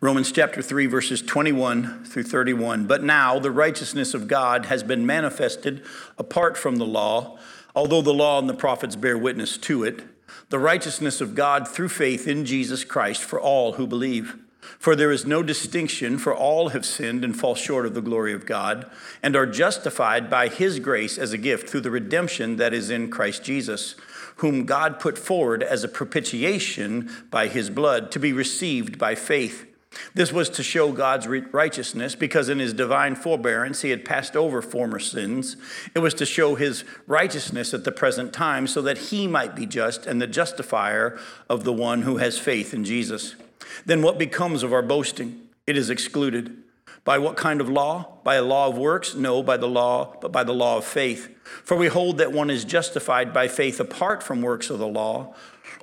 Romans chapter 3, verses 21 through 31. But now the righteousness of God has been manifested apart from the law, although the law and the prophets bear witness to it. The righteousness of God through faith in Jesus Christ for all who believe. For there is no distinction, for all have sinned and fall short of the glory of God, and are justified by his grace as a gift through the redemption that is in Christ Jesus whom God put forward as a propitiation by his blood to be received by faith. This was to show God's righteousness because in his divine forbearance he had passed over former sins. It was to show his righteousness at the present time so that he might be just and the justifier of the one who has faith in Jesus. Then what becomes of our boasting? It is excluded. By what kind of law? By a law of works? No, by the law, but by the law of faith. For we hold that one is justified by faith apart from works of the law.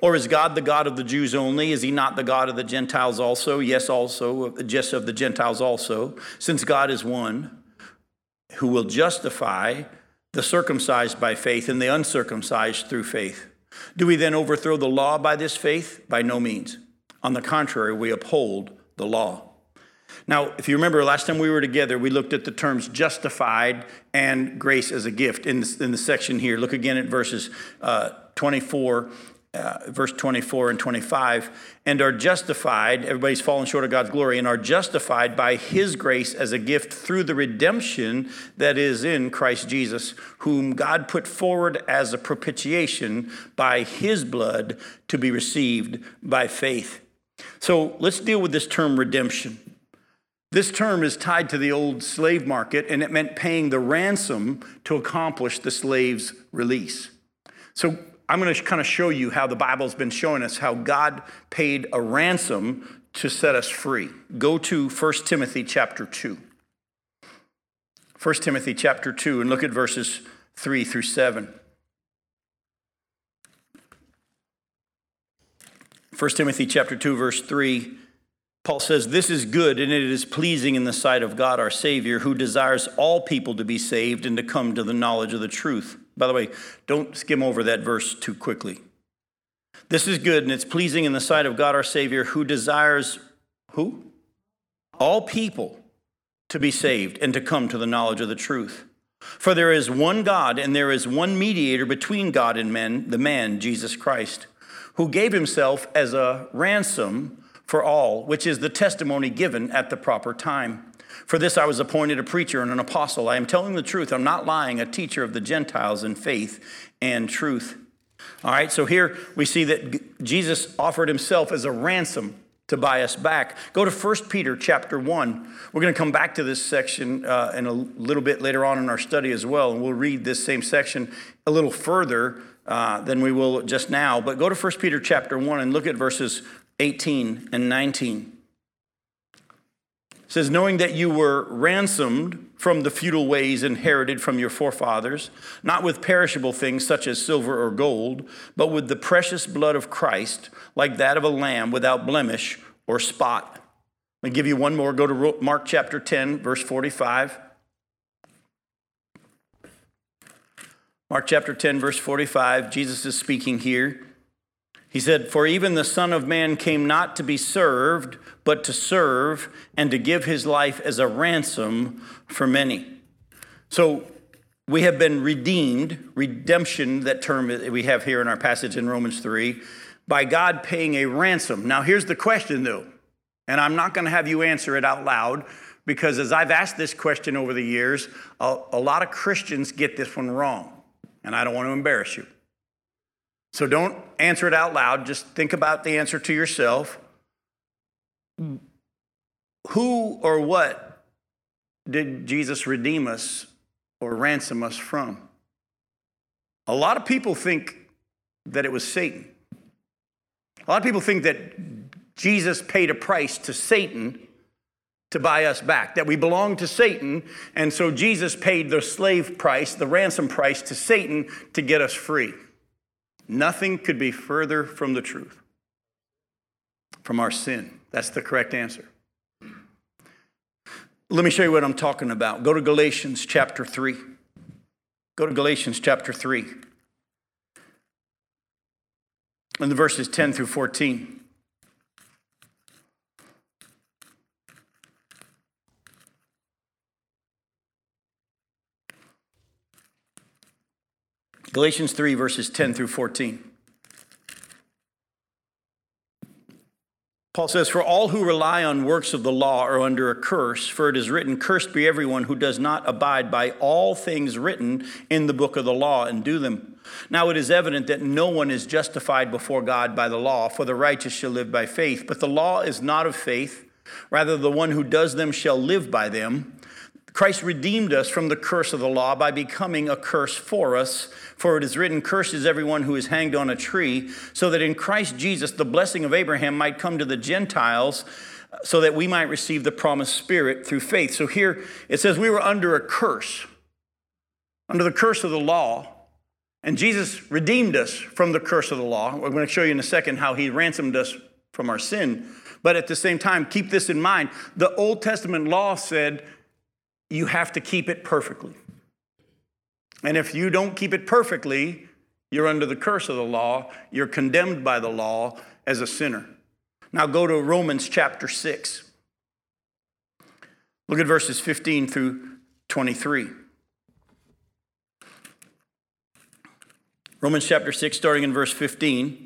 Or is God the God of the Jews only? Is he not the God of the Gentiles also? Yes, also, just of the Gentiles also, since God is one who will justify the circumcised by faith and the uncircumcised through faith. Do we then overthrow the law by this faith? By no means. On the contrary, we uphold the law. Now, if you remember last time we were together, we looked at the terms justified and grace as a gift in, in the section here. Look again at verses uh, 24 uh, verse 24 and 25, and are justified, everybody's fallen short of God's glory, and are justified by his grace as a gift through the redemption that is in Christ Jesus, whom God put forward as a propitiation by his blood to be received by faith. So let's deal with this term redemption. This term is tied to the old slave market, and it meant paying the ransom to accomplish the slave's release. So I'm going to kind of show you how the Bible's been showing us how God paid a ransom to set us free. Go to 1 Timothy chapter 2. 1 Timothy chapter 2 and look at verses 3 through 7. 1 Timothy chapter 2 verse 3 Paul says this is good and it is pleasing in the sight of God our savior who desires all people to be saved and to come to the knowledge of the truth. By the way, don't skim over that verse too quickly. This is good and it's pleasing in the sight of God our Savior who desires who? All people to be saved and to come to the knowledge of the truth. For there is one God and there is one mediator between God and men, the man, Jesus Christ, who gave himself as a ransom for all, which is the testimony given at the proper time. For this I was appointed a preacher and an apostle. I am telling the truth. I'm not lying, a teacher of the Gentiles in faith and truth. All right, so here we see that Jesus offered himself as a ransom to buy us back. Go to 1 Peter chapter 1. We're going to come back to this section uh, in a little bit later on in our study as well, and we'll read this same section a little further uh, than we will just now. But go to 1 Peter chapter 1 and look at verses 18 and 19 says, knowing that you were ransomed from the futile ways inherited from your forefathers, not with perishable things such as silver or gold, but with the precious blood of Christ, like that of a lamb without blemish or spot. Let me give you one more. Go to Mark chapter 10, verse 45. Mark chapter 10, verse 45, Jesus is speaking here. He said, For even the Son of Man came not to be served, but to serve and to give his life as a ransom for many. So we have been redeemed, redemption, that term we have here in our passage in Romans 3, by God paying a ransom. Now, here's the question though, and I'm not going to have you answer it out loud because as I've asked this question over the years, a, a lot of Christians get this one wrong, and I don't want to embarrass you. So don't answer it out loud. Just think about the answer to yourself. Who or what did Jesus redeem us or ransom us from? A lot of people think that it was Satan. A lot of people think that Jesus paid a price to Satan to buy us back, that we belong to Satan, and so Jesus paid the slave price, the ransom price to Satan to get us free. Nothing could be further from the truth, from our sin. That's the correct answer. Let me show you what I'm talking about. Go to Galatians chapter 3. Go to Galatians chapter 3. And the verses 10 through 14. Galatians 3, verses 10 through 14. Paul says, For all who rely on works of the law are under a curse, for it is written, Cursed be everyone who does not abide by all things written in the book of the law and do them. Now it is evident that no one is justified before God by the law, for the righteous shall live by faith. But the law is not of faith, rather, the one who does them shall live by them. Christ redeemed us from the curse of the law by becoming a curse for us. For it is written, Cursed is everyone who is hanged on a tree, so that in Christ Jesus the blessing of Abraham might come to the Gentiles, so that we might receive the promised Spirit through faith. So here it says we were under a curse, under the curse of the law. And Jesus redeemed us from the curse of the law. We're going to show you in a second how he ransomed us from our sin. But at the same time, keep this in mind the Old Testament law said, you have to keep it perfectly. And if you don't keep it perfectly, you're under the curse of the law. You're condemned by the law as a sinner. Now go to Romans chapter 6. Look at verses 15 through 23. Romans chapter 6, starting in verse 15.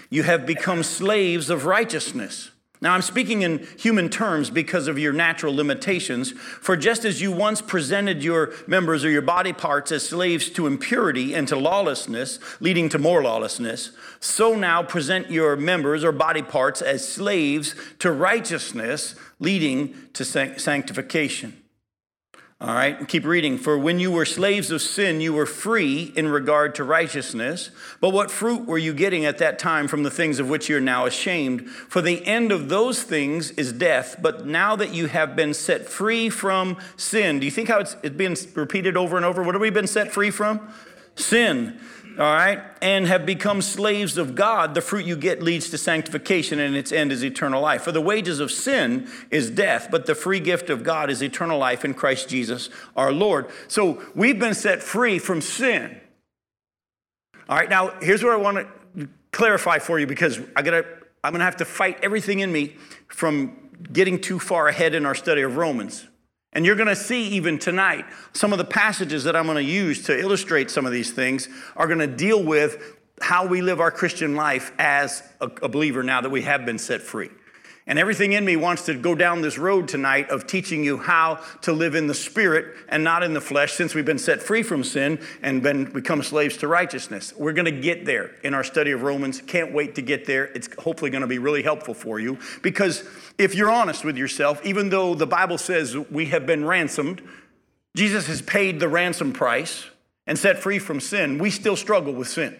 you have become slaves of righteousness. Now, I'm speaking in human terms because of your natural limitations. For just as you once presented your members or your body parts as slaves to impurity and to lawlessness, leading to more lawlessness, so now present your members or body parts as slaves to righteousness, leading to sanctification. All right, keep reading. For when you were slaves of sin, you were free in regard to righteousness. But what fruit were you getting at that time from the things of which you're now ashamed? For the end of those things is death. But now that you have been set free from sin, do you think how it's, it's been repeated over and over? What have we been set free from? Sin all right, and have become slaves of God, the fruit you get leads to sanctification, and its end is eternal life. For the wages of sin is death, but the free gift of God is eternal life in Christ Jesus our Lord. So we've been set free from sin. All right, now here's what I want to clarify for you because I gotta, I'm gonna have to fight everything in me from getting too far ahead in our study of Romans. And you're going to see even tonight some of the passages that I'm going to use to illustrate some of these things are going to deal with how we live our Christian life as a, believer now that we have been set free. And everything in me wants to go down this road tonight of teaching you how to live in the spirit and not in the flesh since we've been set free from sin and been become slaves to righteousness. We're going to get there in our study of Romans. Can't wait to get there. It's hopefully going to be really helpful for you because if you're honest with yourself, even though the Bible says we have been ransomed, Jesus has paid the ransom price and set free from sin, we still struggle with sin.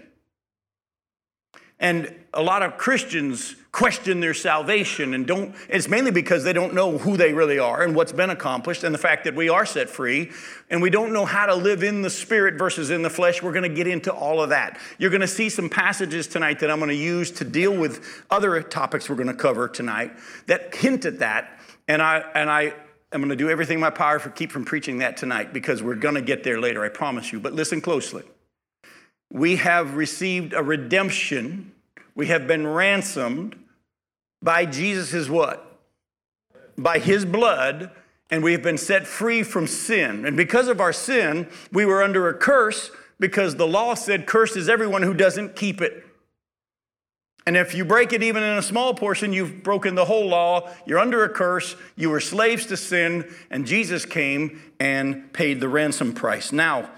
And a lot of Christians question their salvation and don't, it's mainly because they don't know who they really are and what's been accomplished and the fact that we are set free and we don't know how to live in the spirit versus in the flesh. We're going to get into all of that. You're going to see some passages tonight that I'm going to use to deal with other topics we're going to cover tonight that hint at that. And I, and I, I'm going to do everything in my power to keep from preaching that tonight because we're going to get there later, I promise you. But listen closely we have received a redemption. We have been ransomed by Jesus' what? By his blood, and we have been set free from sin. And because of our sin, we were under a curse because the law said, Cursed is everyone who doesn't keep it. And if you break it even in a small portion, you've broken the whole law. You're under a curse. You were slaves to sin, and Jesus came and paid the ransom price. Now,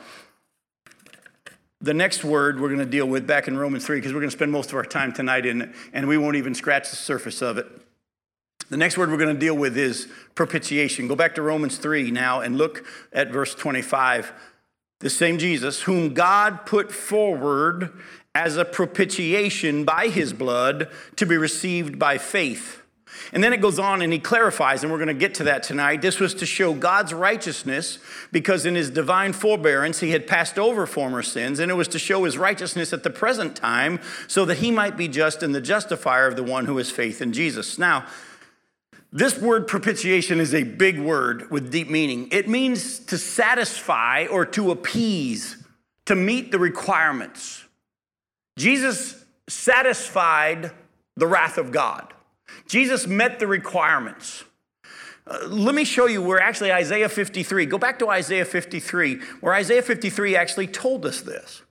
the next word we're going to deal with back in Romans 3, because we're going to spend most of our time tonight in it, and we won't even scratch the surface of it. The next word we're going to deal with is propitiation. Go back to Romans 3 now and look at verse 25. The same Jesus, whom God put forward as a propitiation by his blood to be received by faith. And then it goes on and he clarifies, and we're going to get to that tonight. This was to show God's righteousness because in his divine forbearance he had passed over former sins, and it was to show his righteousness at the present time so that he might be just and the justifier of the one who has faith in Jesus. Now, this word propitiation is a big word with deep meaning. It means to satisfy or to appease, to meet the requirements. Jesus satisfied the wrath of God. Jesus met the requirements. Uh, let me show you where actually Isaiah 53, go back to Isaiah 53, where Isaiah 53 actually told us this.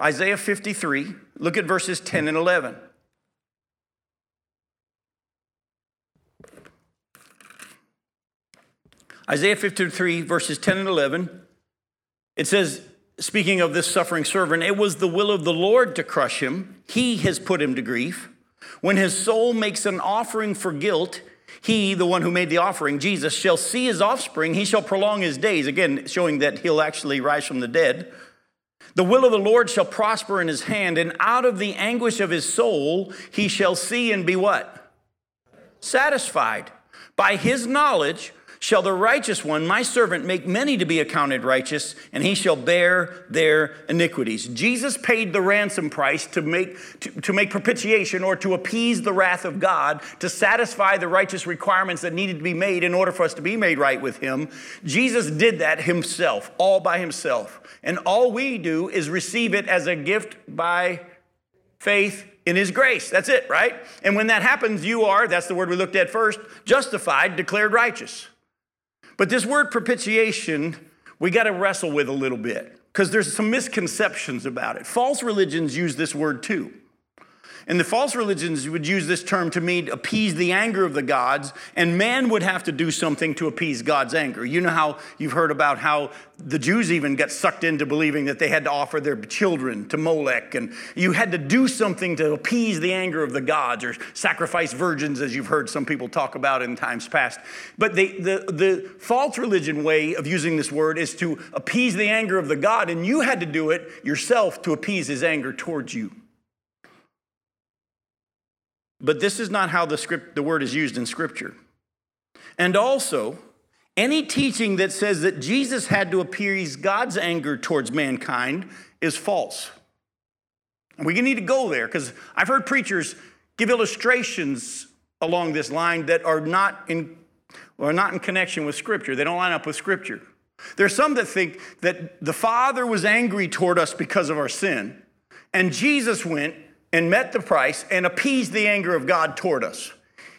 Isaiah 53, look at verses 10 and 11. Isaiah 53, verses 10 and 11, it says, speaking of this suffering servant, it was the will of the Lord to crush him. He has put him to grief. When his soul makes an offering for guilt, he, the one who made the offering, Jesus, shall see his offspring. He shall prolong his days. Again, showing that he'll actually rise from the dead. The will of the Lord shall prosper in his hand, and out of the anguish of his soul he shall see and be what? Satisfied. By his knowledge shall the righteous one, my servant, make many to be accounted righteous, and he shall bear their iniquities. Jesus paid the ransom price to make, to, to, make propitiation or to appease the wrath of God, to satisfy the righteous requirements that needed to be made in order for us to be made right with him. Jesus did that himself, all by himself. And all we do is receive it as a gift by faith in his grace. That's it, right? And when that happens, you are, that's the word we looked at first, justified, declared righteous. But this word propitiation, we got to wrestle with a little bit because there's some misconceptions about it. False religions use this word too. And the false religions would use this term to mean appease the anger of the gods, and man would have to do something to appease God's anger. You know how you've heard about how the Jews even got sucked into believing that they had to offer their children to Molech, and you had to do something to appease the anger of the gods, or sacrifice virgins, as you've heard some people talk about in times past. But the, the, the false religion way of using this word is to appease the anger of the God, and you had to do it yourself to appease his anger towards you. But this is not how the, script, the word is used in Scripture. And also, any teaching that says that Jesus had to appease God's anger towards mankind is false. We need to go there because I've heard preachers give illustrations along this line that are not in, are not in connection with Scripture. They don't line up with Scripture. There's some that think that the Father was angry toward us because of our sin, and Jesus went and met the price and appeased the anger of God toward us.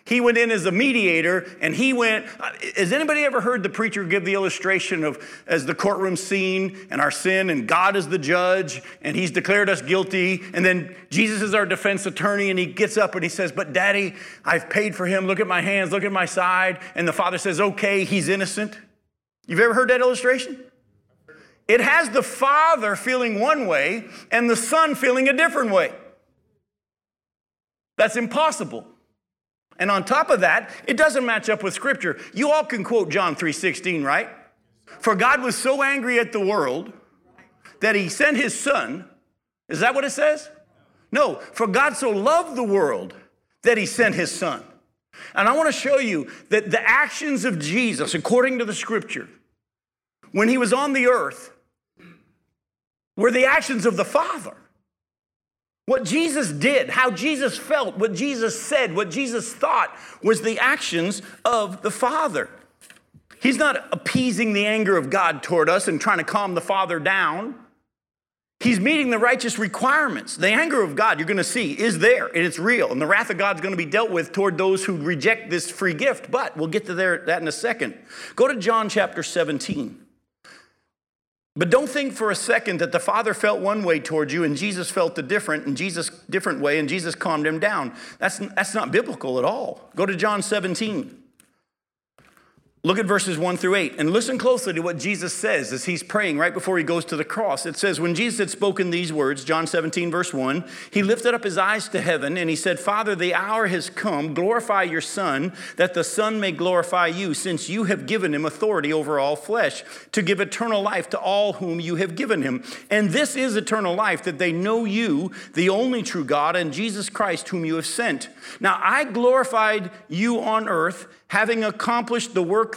He went in as a mediator and he went. Uh, has anybody ever heard the preacher give the illustration of as the courtroom scene and our sin and God is the judge and he's declared us guilty and then Jesus is our defense attorney and he gets up and he says, But daddy, I've paid for him. Look at my hands, look at my side. And the father says, Okay, he's innocent. You've ever heard that illustration? It has the father feeling one way and the son feeling a different way. That's impossible. And on top of that, it doesn't match up with scripture. You all can quote John 3:16, right? For God was so angry at the world that he sent his son. Is that what it says? No, for God so loved the world that he sent his son. And I want to show you that the actions of Jesus, according to the scripture, when he was on the earth, were the actions of the Father. What Jesus did, how Jesus felt, what Jesus said, what Jesus thought was the actions of the Father. He's not appeasing the anger of God toward us and trying to calm the Father down. He's meeting the righteous requirements. The anger of God, you're going to see, is there and it's real. And the wrath of God's going to be dealt with toward those who reject this free gift. But we'll get to there, that in a second. Go to John chapter 17. But don't think for a second that the Father felt one way towards you and Jesus felt a different and Jesus different way and Jesus calmed him down. That's, that's not biblical at all. Go to John 17. Look at verses 1 through 8 and listen closely to what Jesus says as he's praying right before he goes to the cross. It says, When Jesus had spoken these words, John 17, verse 1, he lifted up his eyes to heaven and he said, Father, the hour has come. Glorify your Son, that the Son may glorify you, since you have given him authority over all flesh, to give eternal life to all whom you have given him. And this is eternal life, that they know you, the only true God, and Jesus Christ, whom you have sent. Now I glorified you on earth having accomplished the work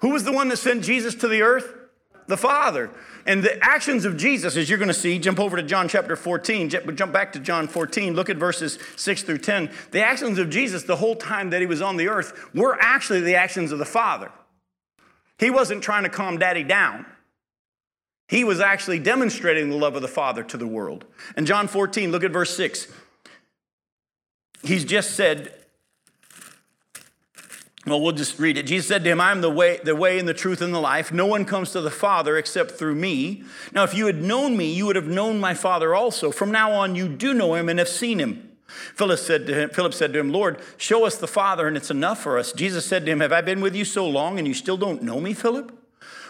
Who was the one that sent Jesus to the earth? The Father. And the actions of Jesus, as you're going to see, jump over to John chapter 14, jump back to John 14, look at verses 6 through 10. The actions of Jesus the whole time that he was on the earth were actually the actions of the Father. He wasn't trying to calm daddy down. He was actually demonstrating the love of the Father to the world. And John 14, look at verse 6 he's just said, well, we'll just read it. Jesus said to him, I'm the way, the way and the truth and the life. No one comes to the Father except through me. Now, if you had known me, you would have known my Father also. From now on, you do know him and have seen him. Philip said, to him, Philip said to him, Lord, show us the Father, and it's enough for us. Jesus said to him, Have I been with you so long, and you still don't know me, Philip?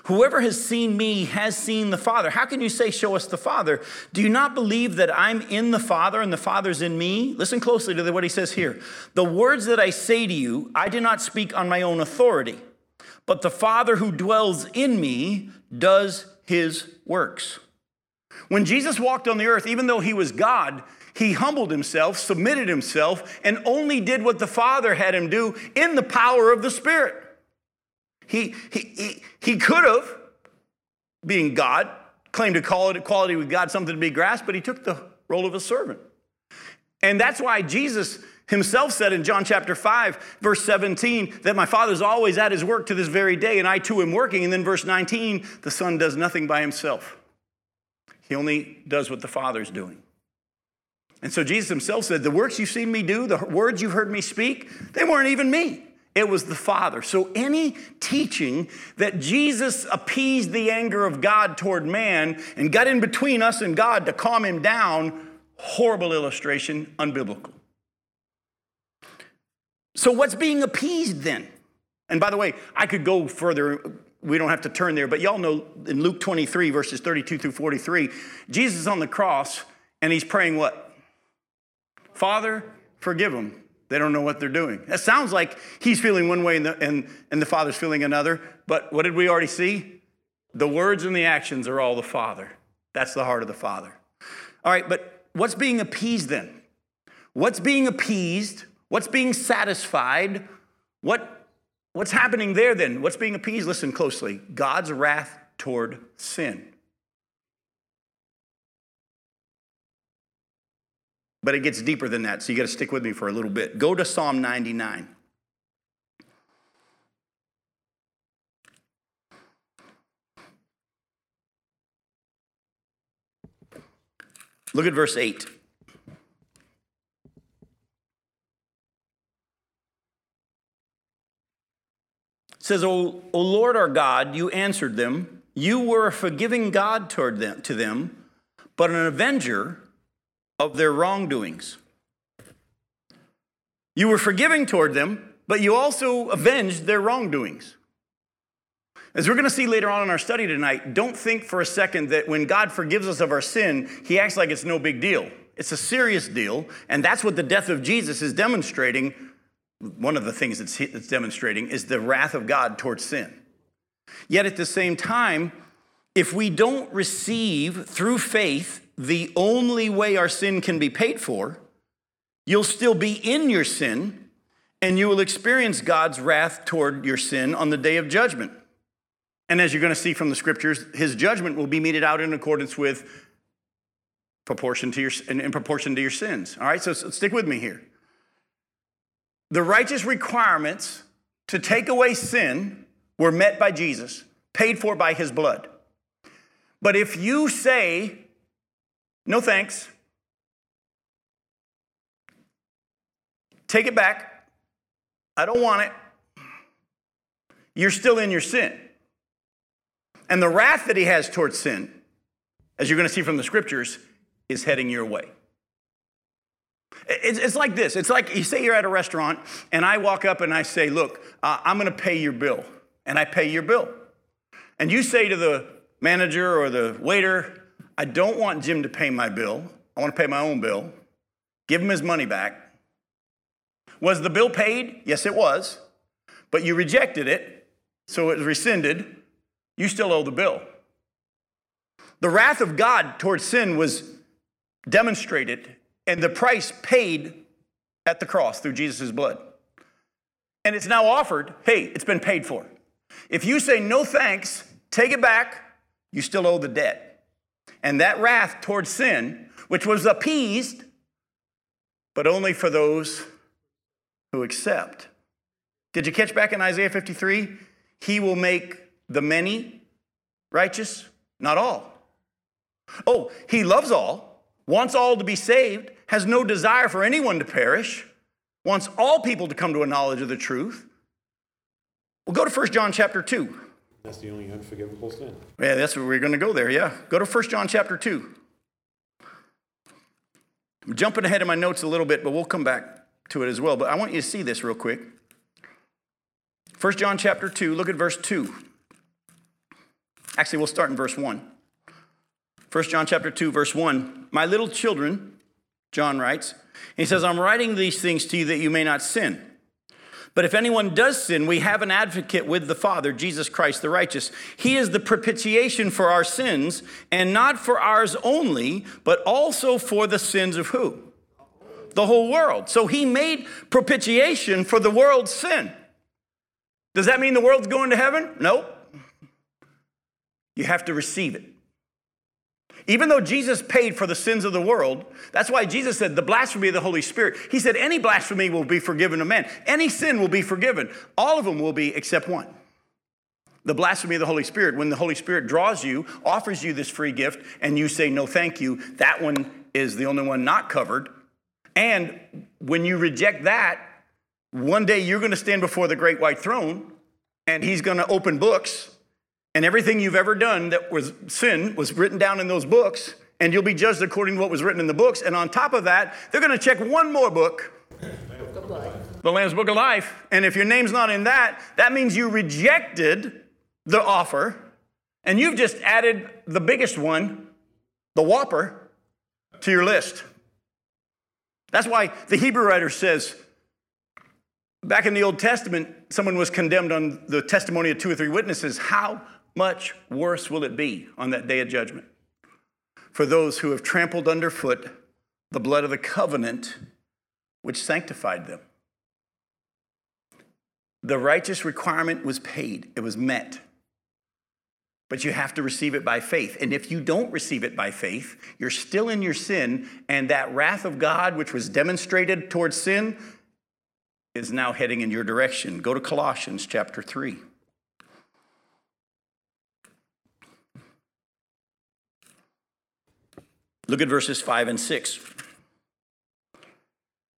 Whoever has seen me has seen the Father. How can you say, Show us the Father? Do you not believe that I'm in the Father and the Father's in me? Listen closely to what he says here. The words that I say to you, I do not speak on my own authority, but the Father who dwells in me does his works. When Jesus walked on the earth, even though he was God, he humbled himself, submitted himself, and only did what the Father had him do in the power of the Spirit. He, he, he, could have, being God, claimed to call it equality with God something to be grasped, but he took the role of a servant. And that's why Jesus himself said in John chapter 5, verse 17, that my Father's always at his work to this very day, and I too am working. And then verse 19, the Son does nothing by himself, he only does what the Father's doing. And so Jesus himself said, The works you've seen me do, the words you've heard me speak, they weren't even me. It was the Father. So any teaching that Jesus appeased the anger of God toward man and got in between us and God to calm him down, horrible illustration, unbiblical. So what's being appeased then? And by the way, I could go further. We don't have to turn there, but y'all know in Luke 23, verses 32 through 43, Jesus is on the cross and he's praying what? Father, forgive them they don't know what they're doing. That sounds like he's feeling one way and the, and, and the father's feeling another. But what did we already see? The words and the actions are all the father. That's the heart of the father. All right, but what's being appeased then? What's being appeased? What's being satisfied? What, what's happening there then? What's being appeased? Listen closely God's wrath toward sin. But it gets deeper than that, so you got to stick with me for a little bit. Go to Psalm 99. Look at verse 8. It says, o, o Lord our God, you answered them. You were a forgiving God toward them, to them, but an avenger of their wrongdoings. You were forgiving toward them, but you also avenged their wrongdoings. As we're going to see later on in our study tonight, don't think for a second that when God forgives us of our sin, he acts like it's no big deal. It's a serious deal, and that's what the death of Jesus is demonstrating. One of the things it's demonstrating is the wrath of God towards sin. Yet at the same time, if we don't receive through faith the only way our sin can be paid for, you'll still be in your sin and you will experience God's wrath toward your sin on the day of judgment. And as you're going to see from the scriptures, his judgment will be meted out in accordance with proportion to your in, in proportion to your sins. All right, so, so stick with me here. The righteous requirements to take away sin were met by Jesus, paid for by his blood. But if you say, no thanks, take it back, I don't want it, you're still in your sin. And the wrath that he has towards sin, as you're going to see from the scriptures, is heading your way. It's, like this. It's like you say you're at a restaurant, and I walk up and I say, Look, uh, I'm going to pay your bill. And I pay your bill. And you say to the manager or the waiter, I don't want Jim to pay my bill. I want to pay my own bill. Give him his money back. Was the bill paid? Yes, it was. But you rejected it, so it was rescinded. You still owe the bill. The wrath of God towards sin was demonstrated and the price paid at the cross through Jesus' blood. And it's now offered hey, it's been paid for. If you say no thanks, take it back, you still owe the debt. And that wrath towards sin, which was appeased, but only for those who accept. Did you catch back in Isaiah 53? He will make the many righteous, not all. Oh, he loves all, wants all to be saved, has no desire for anyone to perish, wants all people to come to a knowledge of the truth. Well, go to 1 John chapter 2. That's the only unforgivable sin. Yeah, that's where we're going to go there, yeah. Go to 1 John chapter 2. I'm jumping ahead of my notes a little bit, but we'll come back to it as well. But I want you to see this real quick. 1 John chapter 2, look at verse 2. Actually, we'll start in verse 1. 1 John chapter 2, verse 1. My little children, John writes, he says, I'm writing these things to you that you may not sin. But if anyone does sin, we have an advocate with the Father, Jesus Christ the righteous. He is the propitiation for our sins, and not for ours only, but also for the sins of who? The whole world. So he made propitiation for the world's sin. Does that mean the world's going to heaven? Nope. You have to receive it. Even though Jesus paid for the sins of the world, that's why Jesus said the blasphemy of the Holy Spirit. He said any blasphemy will be forgiven to man, any sin will be forgiven. All of them will be except one. The blasphemy of the Holy Spirit, when the Holy Spirit draws you, offers you this free gift, and you say no thank you, that one is the only one not covered. And when you reject that, one day you're going to stand before the great white throne, and he's going to open books and everything you've ever done that was sin was written down in those books, and you'll be judged according to what was written in the books. And on top of that, they're going to check one more book the Lamb's Book of Life. And if your name's not in that, that means you rejected the offer, and you've just added the biggest one, the Whopper, to your list. That's why the Hebrew writer says, back in the Old Testament, someone was condemned on the testimony of two or three witnesses. How much worse will it be on that day of judgment for those who have trampled underfoot the blood of the covenant which sanctified them? The righteous requirement was paid, it was met. But you have to receive it by faith. And if you don't receive it by faith, you're still in your sin, and that wrath of God, which was demonstrated towards sin, is now heading in your direction. Go to Colossians chapter 3. Look at verses 5 and 6.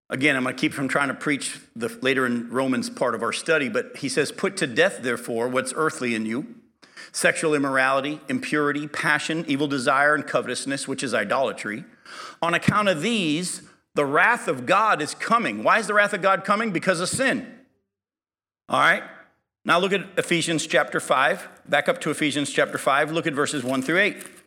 Again, I'm going to keep from trying to preach the later in Romans part of our study, but he says, Put to death, therefore, what's earthly in you sexual immorality, impurity, passion, evil desire, and covetousness, which is idolatry. On account of these, the wrath of God is coming. Why is the wrath of God coming? Because of sin. All right? Now look at Ephesians chapter 5. Back up to Ephesians chapter 5. Look at verses 1 through 8.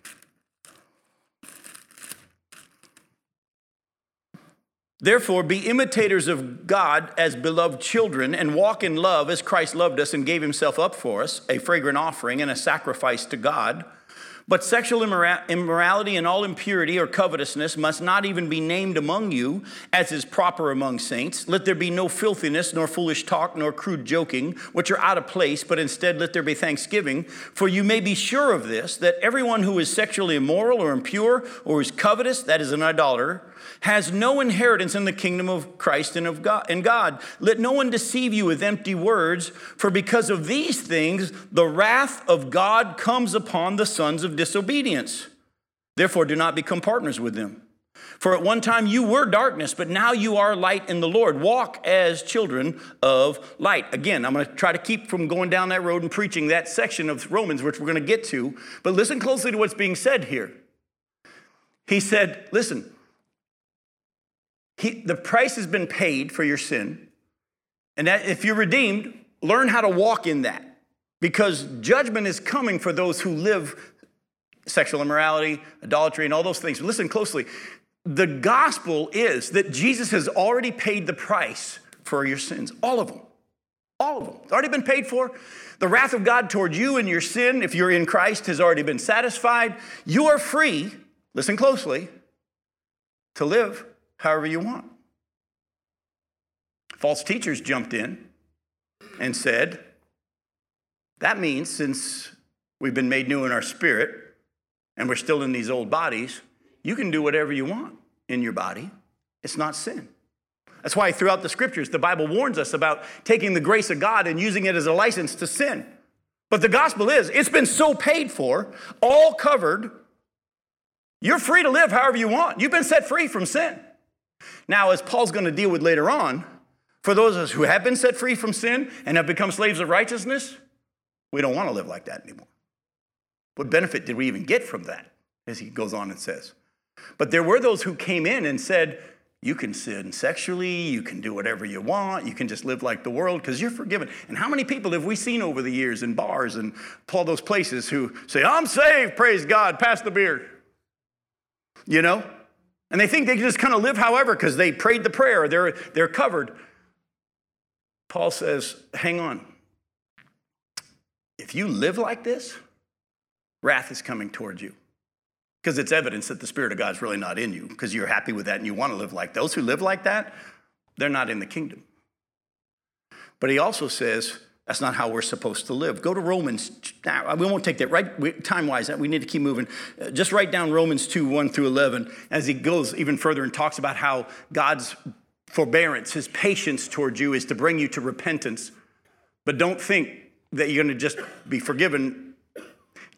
Therefore, be imitators of God as beloved children and walk in love as Christ loved us and gave himself up for us, a fragrant offering and a sacrifice to God. But sexual immorality and all impurity or covetousness must not even be named among you, as is proper among saints. Let there be no filthiness, nor foolish talk, nor crude joking, which are out of place, but instead let there be thanksgiving. For you may be sure of this, that everyone who is sexually immoral or impure or is covetous, that is an idolater, has no inheritance in the kingdom of Christ and of God and God. Let no one deceive you with empty words, for because of these things the wrath of God comes upon the sons of disobedience. Therefore do not become partners with them. For at one time you were darkness, but now you are light in the Lord. Walk as children of light. Again, I'm going to try to keep from going down that road and preaching that section of Romans, which we're going to get to. But listen closely to what's being said here. He said, Listen, he, the price has been paid for your sin. And that if you're redeemed, learn how to walk in that. Because judgment is coming for those who live sexual immorality, adultery, and all those things. Listen closely. The gospel is that Jesus has already paid the price for your sins, all of them. All of them. It's already been paid for. The wrath of God toward you and your sin, if you're in Christ, has already been satisfied. You are free, listen closely, to live however you want. False teachers jumped in and said, that means since we've been made new in our spirit and we're still in these old bodies, you can do whatever you want in your body. It's not sin. That's why throughout the scriptures, the Bible warns us about taking the grace of God and using it as a license to sin. But the gospel is, it's been so paid for, all covered. You're free to live however you want. You've been set free from sin. Now, as Paul's going to deal with later on, for those of us who have been set free from sin and have become slaves of righteousness, we don't want to live like that anymore. What benefit did we even get from that? As he goes on and says. But there were those who came in and said, you can sin sexually, you can do whatever you want, you can just live like the world because you're forgiven. And how many people have we seen over the years in bars and all those places who say, I'm saved, praise God, pass the beer? You know? And they think they can just kind of live however because they prayed the prayer, they're, they're covered. Paul says, hang on. If you live like this, wrath is coming towards you because it's evidence that the Spirit of God is really not in you because you're happy with that and you want to live like those who live like that, they're not in the kingdom. But he also says that's not how we're supposed to live. Go to Romans. Now, we won't take that right time wise. We need to keep moving. Uh, just write down Romans 2 1 through 11 as he goes even further and talks about how God's forbearance, his patience towards you is to bring you to repentance. But don't think that you're going to just be forgiven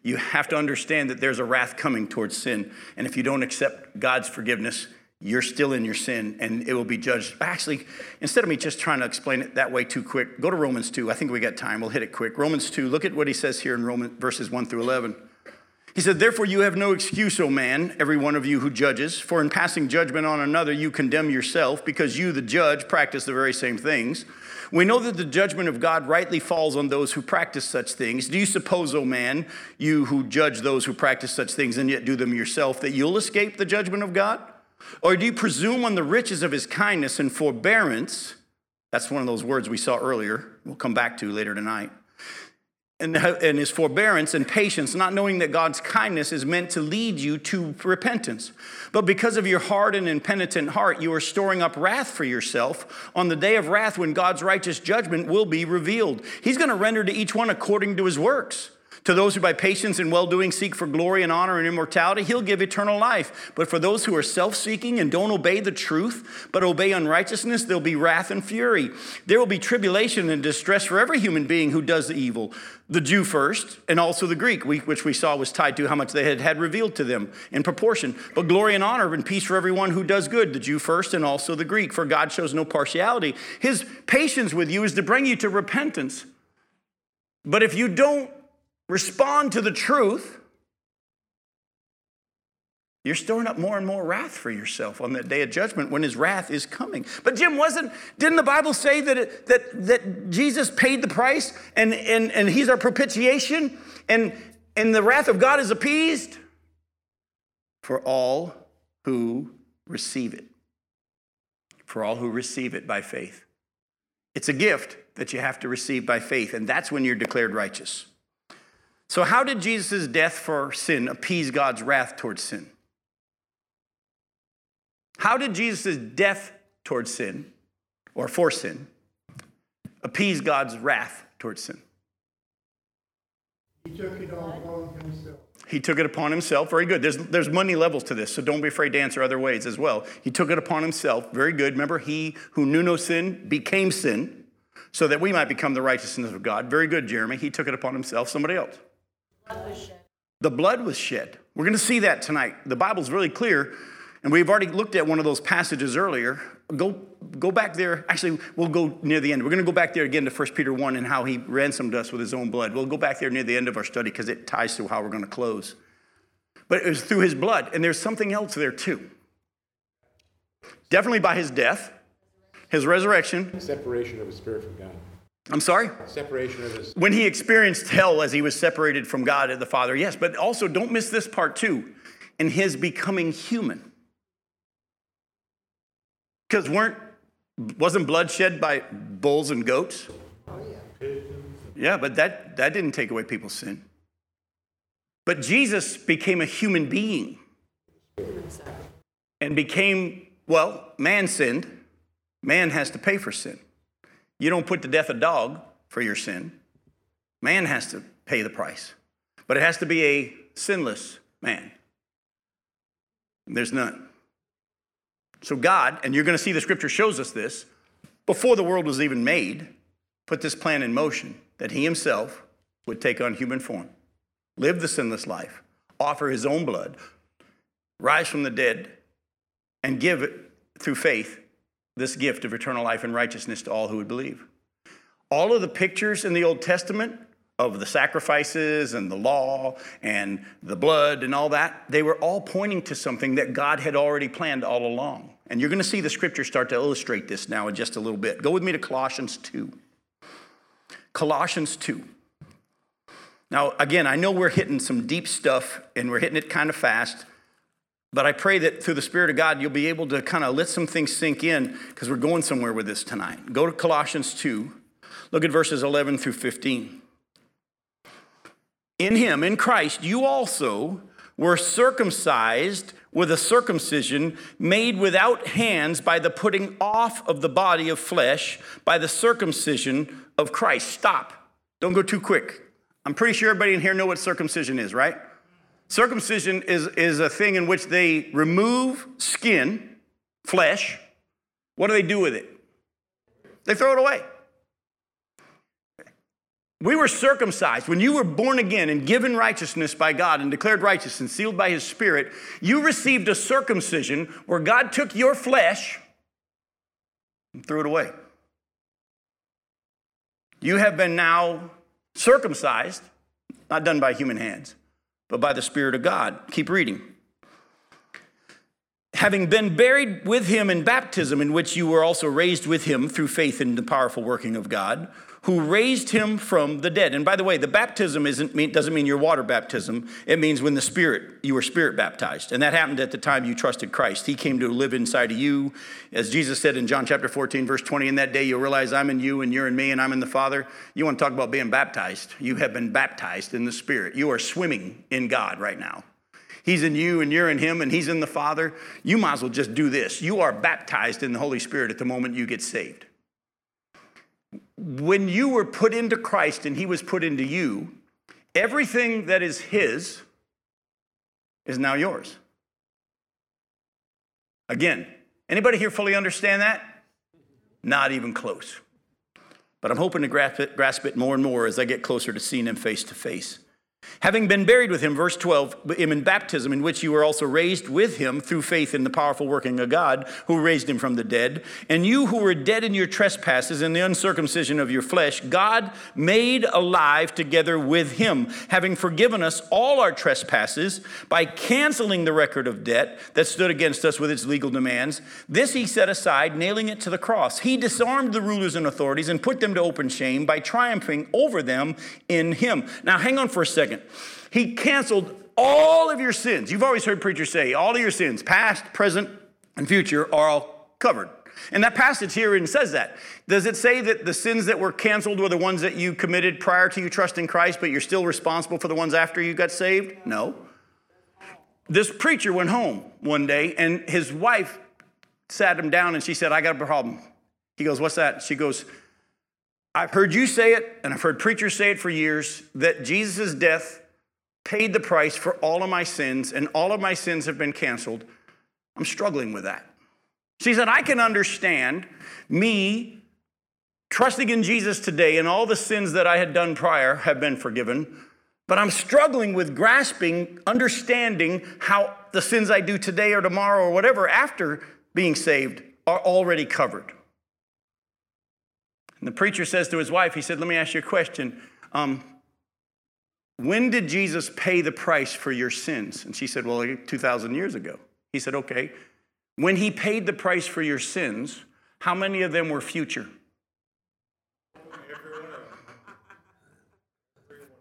you have to understand that there's a wrath coming towards sin. And if you don't accept God's forgiveness, you're still in your sin and it will be judged. Actually, instead of me just trying to explain it that way too quick, go to Romans 2. I think we got time. We'll hit it quick. Romans 2, look at what he says here in Romans verses 1 through 11. He said, Therefore, you have no excuse, O man, every one of you who judges, for in passing judgment on another, you condemn yourself, because you, the judge, practice the very same things. We know that the judgment of God rightly falls on those who practice such things. Do you suppose, O man, you who judge those who practice such things and yet do them yourself, that you'll escape the judgment of God? Or do you presume on the riches of his kindness and forbearance? That's one of those words we saw earlier, we'll come back to later tonight and, and his forbearance and patience, not knowing that God's kindness is meant to lead you to repentance. But because of your hard and impenitent heart, you are storing up wrath for yourself on the day of wrath when God's righteous judgment will be revealed. He's going to render to each one according to his works. To those who by patience and well doing seek for glory and honor and immortality, he'll give eternal life. But for those who are self seeking and don't obey the truth, but obey unrighteousness, there'll be wrath and fury. There will be tribulation and distress for every human being who does the evil. The Jew first, and also the Greek, which we saw was tied to how much they had had revealed to them in proportion. But glory and honor and peace for everyone who does good, the Jew first, and also the Greek, for God shows no partiality. His patience with you is to bring you to repentance. But if you don't respond to the truth, you're storing up more and more wrath for yourself on that day of judgment when his wrath is coming. But Jim, wasn't, didn't the Bible say that, it, that, that Jesus paid the price and, and, and he's our propitiation and, and the wrath of God is appeased? For all who receive it. For all who receive it by faith. It's a gift that you have to receive by faith, and that's when you're declared righteous. So, how did Jesus' death for sin appease God's wrath towards sin? How did Jesus' death towards sin, or for sin, appease God's wrath towards sin? He took it all upon himself. He took it upon himself. Very good. There's, there's many levels to this, so don't be afraid to answer other ways as well. He took it upon himself. Very good. Remember, he who knew no sin became sin so that we might become the righteousness of God. Very good, Jeremy. He took it upon himself. Somebody else. The blood was shed. We're going to see that tonight. The Bible's really clear, and we've already looked at one of those passages earlier. Go, go back there. Actually, we'll go near the end. We're going to go back there again to 1 Peter 1 and how he ransomed us with his own blood. We'll go back there near the end of our study because it ties to how we're going to close. But it was through his blood, and there's something else there too. Definitely by his death, his resurrection. Separation of his spirit from God. I'm sorry? Separation of his. When he experienced hell as he was separated from God and the Father, yes, but also don't miss this part too, in his becoming human. Because weren't wasn't blood shed by bulls and goats? Yeah, but that, that didn't take away people's sin. But Jesus became a human being and became, well, man sinned. Man has to pay for sin. You don't put to death a dog for your sin. Man has to pay the price. But it has to be a sinless man. There's none. So, God, and you're going to see the scripture shows us this, before the world was even made, put this plan in motion that He Himself would take on human form, live the sinless life, offer His own blood, rise from the dead, and give it through faith this gift of eternal life and righteousness to all who would believe. All of the pictures in the Old Testament of the sacrifices and the law and the blood and all that, they were all pointing to something that God had already planned all along. And you're going to see the scripture start to illustrate this now in just a little bit. Go with me to Colossians 2. Colossians 2. Now, again, I know we're hitting some deep stuff and we're hitting it kind of fast, but I pray that through the Spirit of God, you'll be able to kind of let some things sink in because we're going somewhere with this tonight. Go to Colossians 2, look at verses 11 through 15. In him, in Christ, you also were circumcised with a circumcision made without hands by the putting off of the body of flesh by the circumcision of Christ. Stop. Don't go too quick. I'm pretty sure everybody in here know what circumcision is, right? Circumcision is, is a thing in which they remove skin, flesh. What do they do with it? They throw it away. We were circumcised. When you were born again and given righteousness by God and declared righteous and sealed by His Spirit, you received a circumcision where God took your flesh and threw it away. You have been now circumcised, not done by human hands, but by the Spirit of God. Keep reading. Having been buried with him in baptism, in which you were also raised with him through faith in the powerful working of God who raised him from the dead. And by the way, the baptism mean, doesn't mean your water baptism. It means when the Spirit, you were Spirit baptized. And that happened at the time you trusted Christ. He came to live inside of you. As Jesus said in John chapter 14, verse 20, in that day you'll realize I'm in you and you're in me and I'm in the Father. You want to talk about being baptized? You have been baptized in the Spirit. You are swimming in God right now. He's in you and you're in him and he's in the Father. You might as well just do this. You are baptized in the Holy Spirit at the moment you get saved when you were put into Christ and he was put into you, everything that is his is now yours. Again, anybody here fully understand that? Not even close. But I'm hoping to grasp it, grasp it more and more as I get closer to seeing him face to face. Having been buried with him, verse 12, him in baptism, in which you were also raised with him through faith in the powerful working of God, who raised him from the dead. And you who were dead in your trespasses and the uncircumcision of your flesh, God made alive together with him, having forgiven us all our trespasses by canceling the record of debt that stood against us with its legal demands. This he set aside, nailing it to the cross. He disarmed the rulers and authorities and put them to open shame by triumphing over them in him. Now, hang on for a second. He canceled all of your sins. You've always heard preachers say, all of your sins, past, present, and future, are all covered. And that passage here says that. Does it say that the sins that were canceled were the ones that you committed prior to you trusting Christ, but you're still responsible for the ones after you got saved? No. This preacher went home one day and his wife sat him down and she said, I got a problem. He goes, What's that? She goes, I've heard you say it, and I've heard preachers say it for years, that Jesus' death paid the price for all of my sins and all of my sins have been canceled, I'm struggling with that. She said, I can understand me trusting in Jesus today and all the sins that I had done prior have been forgiven, but I'm struggling with grasping, understanding how the sins I do today or tomorrow or whatever after being saved are already covered. And the preacher says to his wife, he said, Let me ask you a question. Um, when did Jesus pay the price for your sins? And she said, Well, 2,000 years ago. He said, Okay. When he paid the price for your sins, how many of them were future?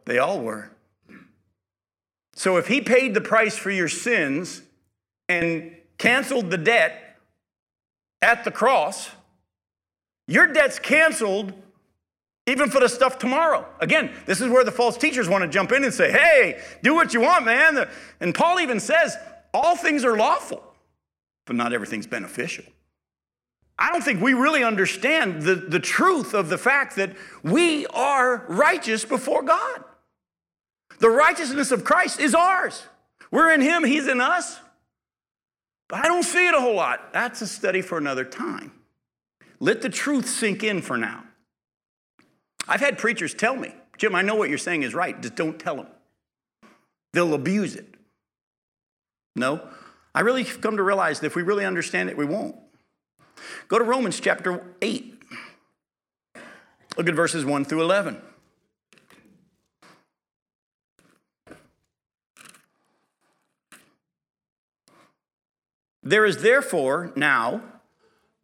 They all were. So if he paid the price for your sins and canceled the debt at the cross, your debt's canceled even for the stuff tomorrow. Again, this is where the false teachers want to jump in and say, hey, do what you want, man. And Paul even says, all things are lawful, but not everything's beneficial. I don't think we really understand the, the truth of the fact that we are righteous before God. The righteousness of Christ is ours. We're in Him, He's in us. But I don't see it a whole lot. That's a study for another time. Let the truth sink in for now. I've had preachers tell me, Jim, I know what you're saying is right, just don't tell them. They'll abuse it. No, I really come to realize that if we really understand it, we won't. Go to Romans chapter 8. Look at verses 1 through 11. There is therefore now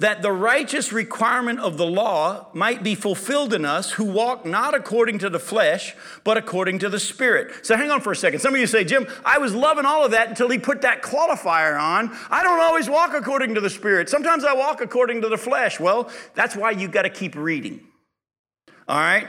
that the righteous requirement of the law might be fulfilled in us who walk not according to the flesh, but according to the Spirit. So hang on for a second. Some of you say, Jim, I was loving all of that until he put that qualifier on. I don't always walk according to the Spirit. Sometimes I walk according to the flesh. Well, that's why you got to keep reading. All right?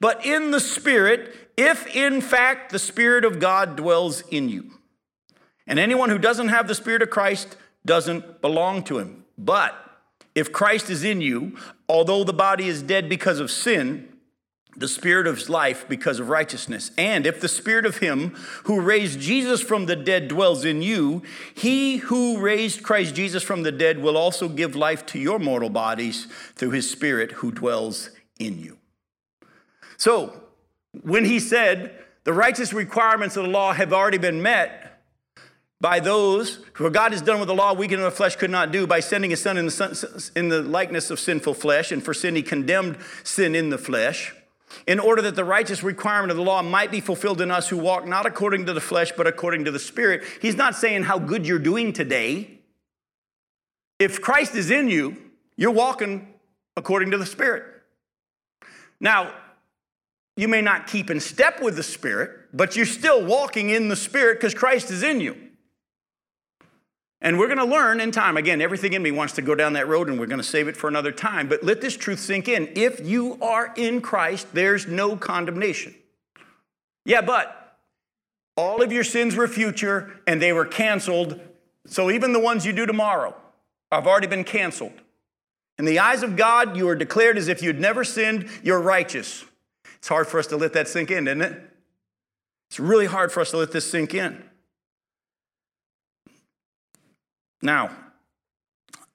but in the Spirit, if in fact the Spirit of God dwells in you. And anyone who doesn't have the Spirit of Christ doesn't belong to him. But if Christ is in you, although the body is dead because of sin, the spirit of life because of righteousness. And if the spirit of him who raised Jesus from the dead dwells in you, he who raised Christ Jesus from the dead will also give life to your mortal bodies through his spirit who dwells in you. So, when he said the righteous requirements of the law have already been met by those who God has done with the law, we in the flesh could not do by sending his son in, the in the likeness of sinful flesh, and for sin he condemned sin in the flesh, in order that the righteous requirement of the law might be fulfilled in us who walk not according to the flesh, but according to the Spirit. He's not saying how good you're doing today. If Christ is in you, you're walking according to the Spirit. Now, you may not keep in step with the Spirit, but you're still walking in the Spirit because Christ is in you. And we're going to learn in time. Again, everything in me wants to go down that road and we're going to save it for another time. But let this truth sink in. If you are in Christ, there's no condemnation. Yeah, but all of your sins were future and they were canceled. So even the ones you do tomorrow have already been canceled. In the eyes of God, you are declared as if you'd never sinned, you're righteous. It's hard for us to let that sink in, isn't it? It's really hard for us to let this sink in. Now,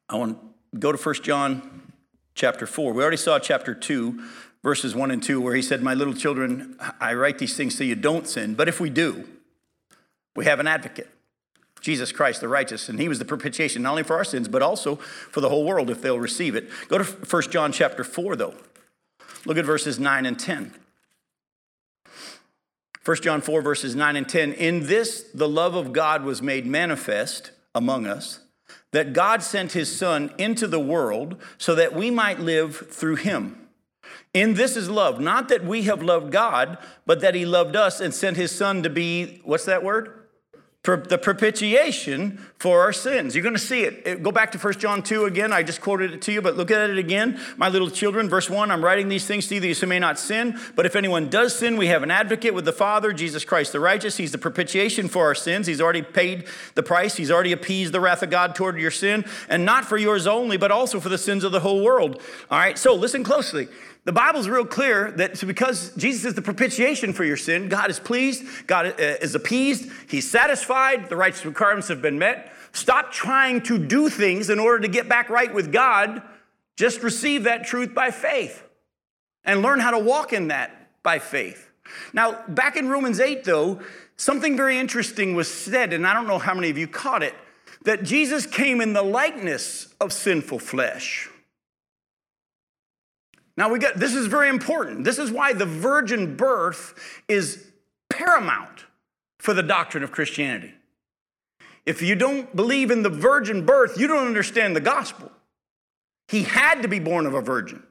I want to go to 1 John chapter 4. We already saw chapter 2, verses 1 and 2, where he said, My little children, I write these things so you don't sin. But if we do, we have an advocate, Jesus Christ the righteous. And he was the propitiation not only for our sins, but also for the whole world if they'll receive it. Go to 1 John chapter 4, though. Look at verses 9 and 10. 1 John 4, verses 9 and 10. In this, the love of God was made manifest among us, that God sent his Son into the world so that we might live through him. In this is love, not that we have loved God, but that he loved us and sent his Son to be, what's that word? The propitiation for our sins. You're going to see it. Go back to 1 John 2 again. I just quoted it to you, but look at it again. My little children, verse 1 I'm writing these things to you that you may not sin. But if anyone does sin, we have an advocate with the Father, Jesus Christ the righteous. He's the propitiation for our sins. He's already paid the price, He's already appeased the wrath of God toward your sin, and not for yours only, but also for the sins of the whole world. All right, so listen closely. The Bible's real clear that because Jesus is the propitiation for your sin, God is pleased, God uh, is appeased, He's satisfied, the righteous requirements have been met. Stop trying to do things in order to get back right with God. Just receive that truth by faith and learn how to walk in that by faith. Now, back in Romans 8, though, something very interesting was said, and I don't know how many of you caught it that Jesus came in the likeness of sinful flesh. Now we got this is very important. This is why the virgin birth is paramount for the doctrine of Christianity. If you don't believe in the virgin birth, you don't understand the gospel. He had to be born of a virgin.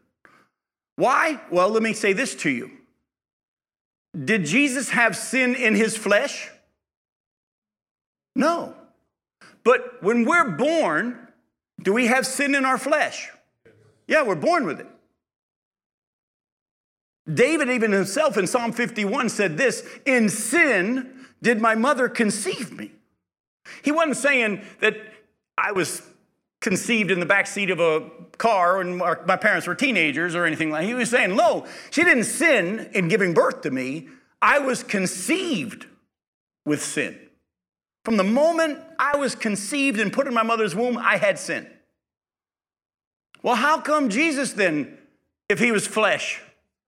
Why? Well, let me say this to you. Did Jesus have sin in his flesh? No. But when we're born, do we have sin in our flesh? Yeah, we're born with it. David, even himself in Psalm 51, said this In sin did my mother conceive me. He wasn't saying that I was conceived in the back seat of a car and my parents were teenagers or anything like that. He was saying, No, she didn't sin in giving birth to me. I was conceived with sin. From the moment I was conceived and put in my mother's womb, I had sin. Well, how come Jesus then, if he was flesh,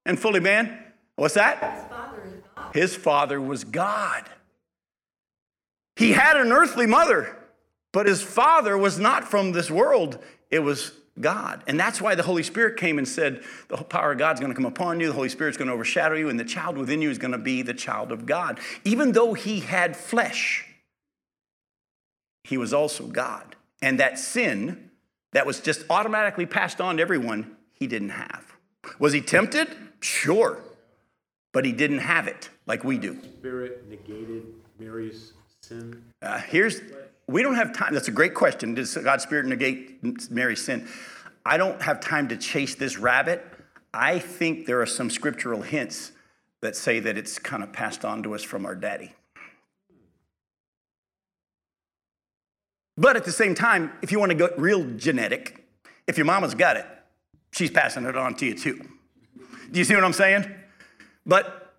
and fully man? What's that? His father, His father was God. He had an earthly mother, but his father was not from this world. It was God. And that's why the Holy Spirit came and said, The power of God's going to come upon you, the Holy Spirit's going to overshadow you, and the child within you is going to be the child of God. Even though he had flesh, he was also God. And that sin that was just automatically passed on to everyone, he didn't have. Was he tempted? Sure. But he didn't have it like we do. Spirit negated Mary's sin? Uh, here's, we don't have time. That's a great question. Does God's Spirit negate Mary's sin? I don't have time to chase this rabbit. I think there are some scriptural hints that say that it's kind of passed on to us from our daddy. But at the same time, if you want to go real genetic, if your mama's got it, she's passing it on to you too. Do you see what I'm saying? But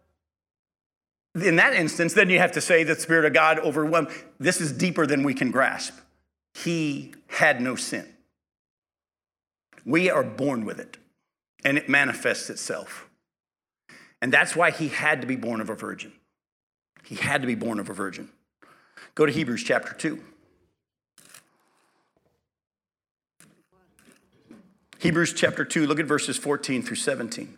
in that instance, then you have to say that the Spirit of God overwhelmed. This is deeper than we can grasp. He had no sin. We are born with it, and it manifests itself. And that's why he had to be born of a virgin. He had to be born of a virgin. Go to Hebrews chapter 2. Hebrews chapter 2, look at verses 14 through 17.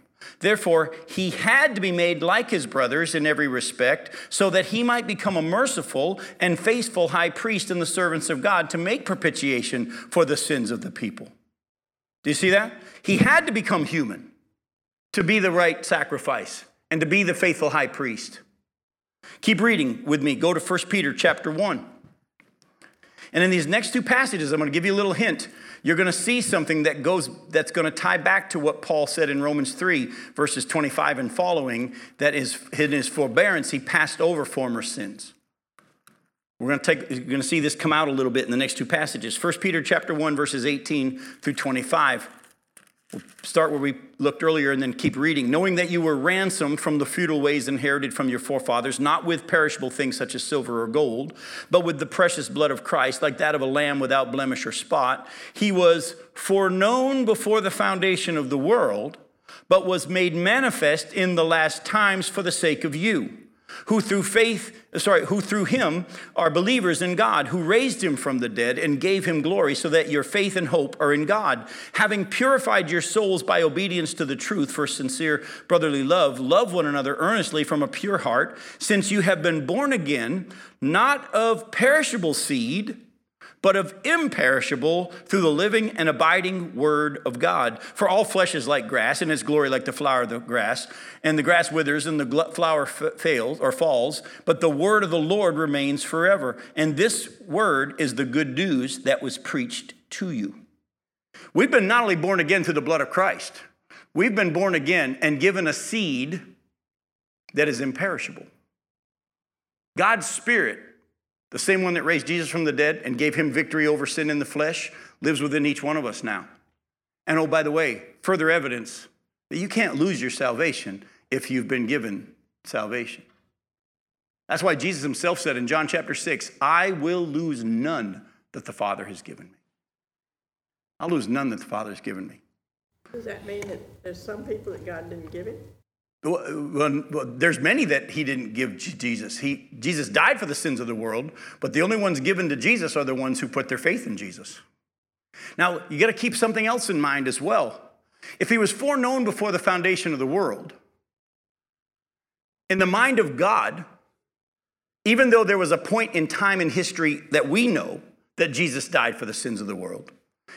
Therefore, he had to be made like his brothers in every respect, so that he might become a merciful and faithful high priest in the servants of God to make propitiation for the sins of the people. Do you see that? He had to become human to be the right sacrifice and to be the faithful high priest. Keep reading with me. Go to 1 Peter chapter 1. And in these next two passages, I'm going to give you a little hint you're going to see something that goes that's going to tie back to what Paul said in Romans 3 verses 25 and following that is in his forbearance he passed over former sins. We're going to take you're going to see this come out a little bit in the next two passages. 1 Peter chapter 1 verses 18 through 25. We'll start where we looked earlier and then keep reading. Knowing that you were ransomed from the futile ways inherited from your forefathers, not with perishable things such as silver or gold, but with the precious blood of Christ, like that of a lamb without blemish or spot. He was foreknown before the foundation of the world, but was made manifest in the last times for the sake of you who through faith, sorry, who through him are believers in God, who raised him from the dead and gave him glory, so that your faith and hope are in God. Having purified your souls by obedience to the truth for sincere brotherly love, love one another earnestly from a pure heart, since you have been born again, not of perishable seed but of imperishable through the living and abiding word of God. For all flesh is like grass, and its glory like the flower of the grass. And the grass withers and the flower fails or falls, but the word of the Lord remains forever. And this word is the good news that was preached to you. We've been not only born again through the blood of Christ, we've been born again and given a seed that is imperishable. God's Spirit the same one that raised Jesus from the dead and gave him victory over sin in the flesh lives within each one of us now. And oh, by the way, further evidence that you can't lose your salvation if you've been given salvation. That's why Jesus himself said in John chapter 6, I will lose none that the Father has given me. I'll lose none that the Father has given me. Does that mean that there's some people that God didn't give him? Well, there's many that he didn't give Jesus. He, Jesus died for the sins of the world, but the only ones given to Jesus are the ones who put their faith in Jesus. Now, you got to keep something else in mind as well. If he was foreknown before the foundation of the world, in the mind of God, even though there was a point in time in history that we know that Jesus died for the sins of the world,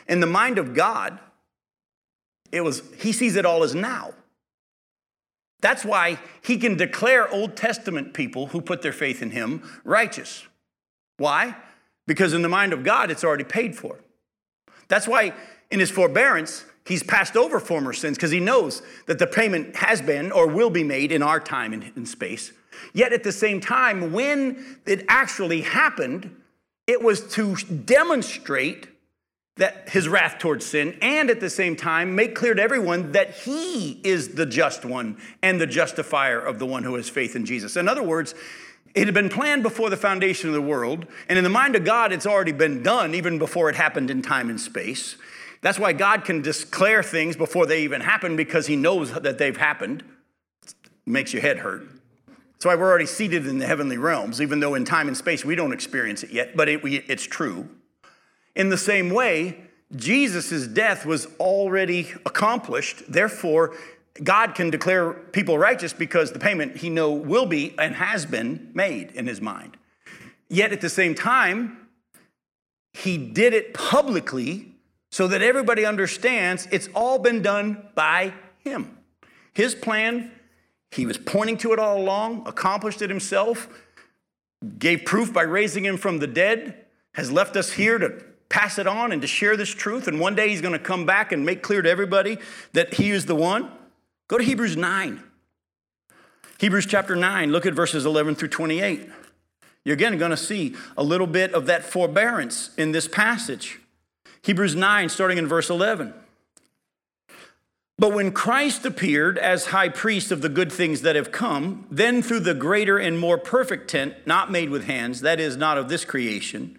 in the mind of God, it was he sees it all as now. That's why he can declare Old Testament people who put their faith in him righteous. Why? Because in the mind of God, it's already paid for. That's why in his forbearance, he's passed over former sins because he knows that the payment has been or will be made in our time and space. Yet at the same time, when it actually happened, it was to demonstrate that his wrath towards sin and at the same time make clear to everyone that he is the just one and the justifier of the one who has faith in Jesus. In other words, it had been planned before the foundation of the world, and in the mind of God, it's already been done even before it happened in time and space. That's why God can declare things before they even happen because he knows that they've happened. It makes your head hurt. That's why we're already seated in the heavenly realms, even though in time and space we don't experience it yet, but it, we, it's true. In the same way, Jesus' death was already accomplished. Therefore, God can declare people righteous because the payment he know will be and has been made in his mind. Yet at the same time, he did it publicly so that everybody understands it's all been done by him. His plan, he was pointing to it all along, accomplished it himself, gave proof by raising him from the dead, has left us here to pass it on and to share this truth. And one day he's going to come back and make clear to everybody that he is the one. Go to Hebrews 9. Hebrews chapter 9, look at verses 11 through 28. You're again going to see a little bit of that forbearance in this passage. Hebrews 9, starting in verse 11. But when Christ appeared as high priest of the good things that have come, then through the greater and more perfect tent, not made with hands, that is, not of this creation,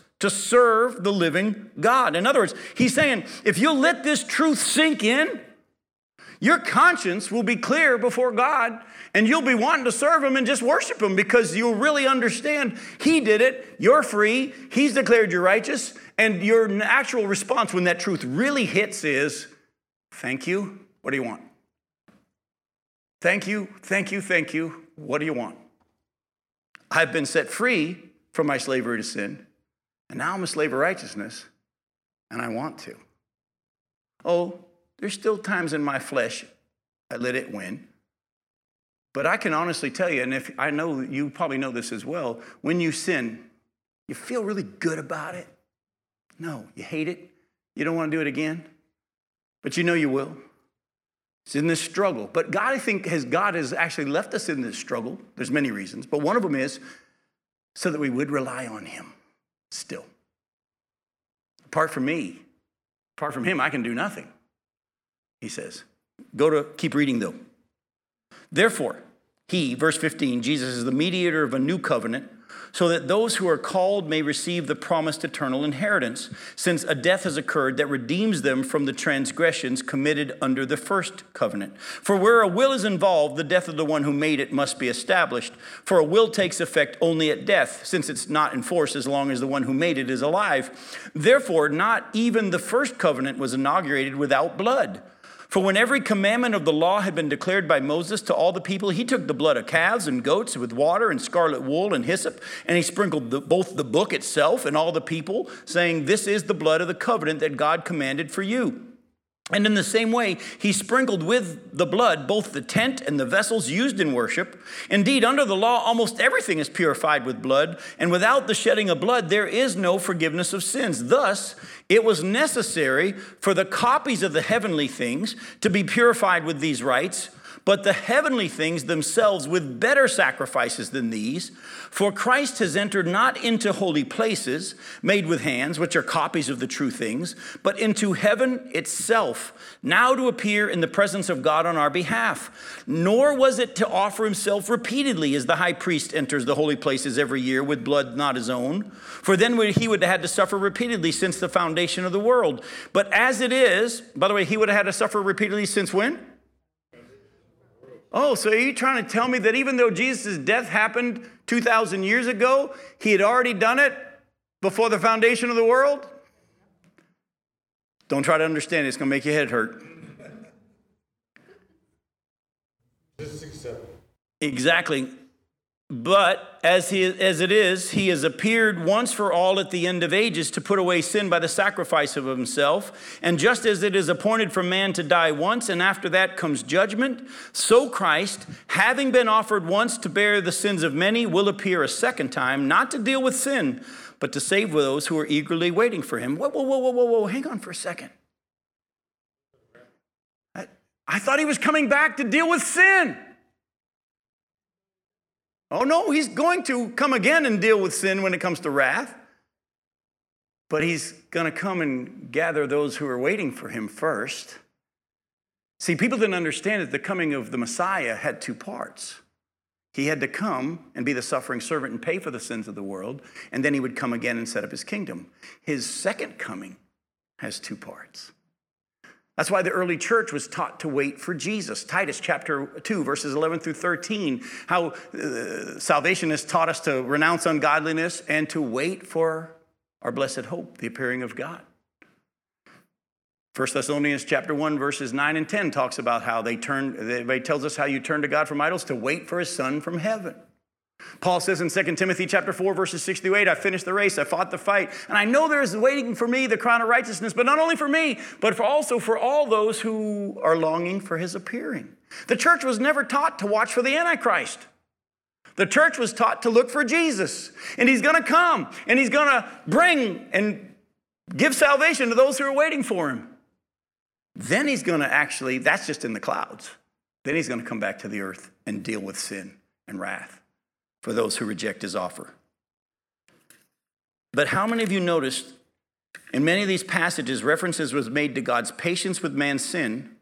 To serve the living God. In other words, he's saying, if you let this truth sink in, your conscience will be clear before God and you'll be wanting to serve Him and just worship Him because you'll really understand He did it, you're free, He's declared you righteous, and your natural response when that truth really hits is, Thank you, what do you want? Thank you, thank you, thank you, what do you want? I've been set free from my slavery to sin And now I'm a slave of righteousness, and I want to. Oh, there's still times in my flesh I let it win. But I can honestly tell you, and if I know you probably know this as well, when you sin, you feel really good about it. No, you hate it. You don't want to do it again, but you know you will. It's in this struggle. But God, I think, has God has actually left us in this struggle. There's many reasons, but one of them is so that we would rely on Him still. Apart from me, apart from Him, I can do nothing. He says. Go to keep reading though. Therefore, He, verse 15, Jesus is the mediator of a new covenant so that those who are called may receive the promised eternal inheritance, since a death has occurred that redeems them from the transgressions committed under the first covenant. For where a will is involved, the death of the one who made it must be established. For a will takes effect only at death, since it's not in force as long as the one who made it is alive. Therefore, not even the first covenant was inaugurated without blood. For when every commandment of the law had been declared by Moses to all the people, he took the blood of calves and goats with water and scarlet wool and hyssop, and he sprinkled the, both the book itself and all the people, saying, This is the blood of the covenant that God commanded for you. And in the same way, he sprinkled with the blood both the tent and the vessels used in worship. Indeed, under the law, almost everything is purified with blood, and without the shedding of blood, there is no forgiveness of sins. Thus, it was necessary for the copies of the heavenly things to be purified with these rites but the heavenly things themselves with better sacrifices than these. For Christ has entered not into holy places made with hands, which are copies of the true things, but into heaven itself, now to appear in the presence of God on our behalf. Nor was it to offer himself repeatedly as the high priest enters the holy places every year with blood not his own. For then he would have had to suffer repeatedly since the foundation of the world. But as it is, by the way, he would have had to suffer repeatedly since when? Oh, so are you trying to tell me that even though Jesus' death happened 2,000 years ago, he had already done it before the foundation of the world? Don't try to understand it, it's going to make your head hurt. Just accept. Exactly. But as, he, as it is, he has appeared once for all at the end of ages to put away sin by the sacrifice of himself. And just as it is appointed for man to die once, and after that comes judgment, so Christ, having been offered once to bear the sins of many, will appear a second time, not to deal with sin, but to save those who are eagerly waiting for him. Whoa, whoa, whoa, whoa, whoa, whoa. Hang on for a second. I, I thought he was coming back to deal with sin. Oh, no, he's going to come again and deal with sin when it comes to wrath. But he's going to come and gather those who are waiting for him first. See, people didn't understand that the coming of the Messiah had two parts. He had to come and be the suffering servant and pay for the sins of the world, and then he would come again and set up his kingdom. His second coming has two parts. That's why the early church was taught to wait for Jesus. Titus chapter 2, verses 11 through 13, how uh, salvation has taught us to renounce ungodliness and to wait for our blessed hope, the appearing of God. 1 Thessalonians chapter 1 verses 9 and 10 talks about how they turn it tells us how you turn to God from idols to wait for his son from heaven. Paul says in 2 Timothy chapter 4, verses 6 through 8, I finished the race, I fought the fight, and I know there is waiting for me the crown of righteousness, but not only for me, but for also for all those who are longing for his appearing. The church was never taught to watch for the Antichrist. The church was taught to look for Jesus, and he's to come, and he's to bring and give salvation to those who are waiting for him. Then he's to actually, that's just in the clouds. Then he's to come back to the earth and deal with sin and wrath for those who reject his offer. But how many of you noticed in many of these passages, references was made to God's patience with man's sin,